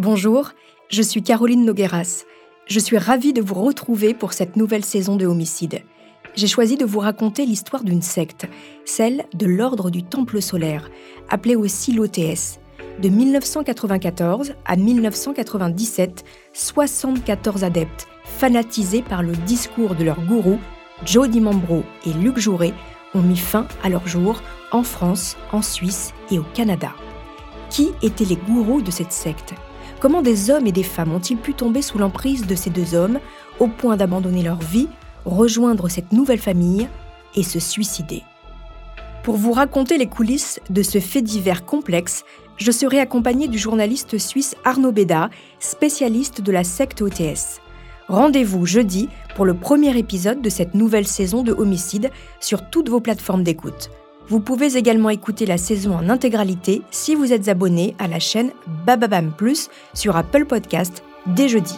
Bonjour, je suis Caroline Nogueras. Je suis ravie de vous retrouver pour cette nouvelle saison de Homicide. J'ai choisi de vous raconter l'histoire d'une secte, celle de l'Ordre du Temple solaire, appelée aussi l'OTS. De 1994 à 1997, 74 adeptes, fanatisés par le discours de leur gourou, Joe Dimambro et Luc Jouret, ont mis fin à leur jour en France, en Suisse et au Canada. Qui étaient les gourous de cette secte? Comment des hommes et des femmes ont-ils pu tomber sous l'emprise de ces deux hommes au point d'abandonner leur vie, rejoindre cette nouvelle famille et se suicider? Pour vous raconter les coulisses de ce fait divers complexe, je serai accompagné du journaliste suisse Arnaud Béda, spécialiste de la secte OTS. Rendez-vous jeudi pour le premier épisode de cette nouvelle saison de Homicide sur toutes vos plateformes d'écoute. Vous pouvez également écouter la saison en intégralité si vous êtes abonné à la chaîne Bababam Plus sur Apple Podcast dès jeudi.